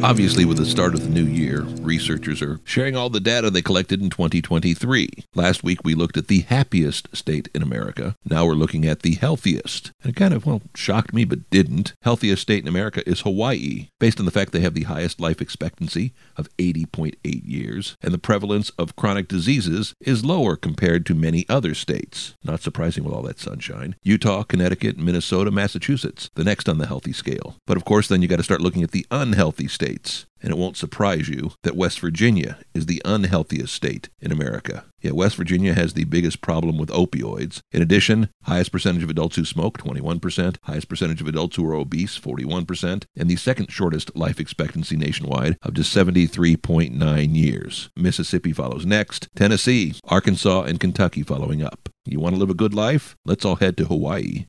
Obviously, with the start of the new year, researchers are sharing all the data they collected in 2023. Last week, we looked at the happiest state in America. Now we're looking at the healthiest. And it kind of, well, shocked me, but didn't. Healthiest state in America is Hawaii, based on the fact they have the highest life expectancy of 80.8 years, and the prevalence of chronic diseases is lower compared to many other states. Not surprising with all that sunshine. Utah, Connecticut, Minnesota, Massachusetts, the next on the healthy scale. But of course, then you got to start looking at the unhealthy states states. And it won't surprise you that West Virginia is the unhealthiest state in America. Yet West Virginia has the biggest problem with opioids. In addition, highest percentage of adults who smoke, 21%, highest percentage of adults who are obese, 41%, and the second shortest life expectancy nationwide of just 73.9 years. Mississippi follows next, Tennessee, Arkansas, and Kentucky following up. You want to live a good life? Let's all head to Hawaii.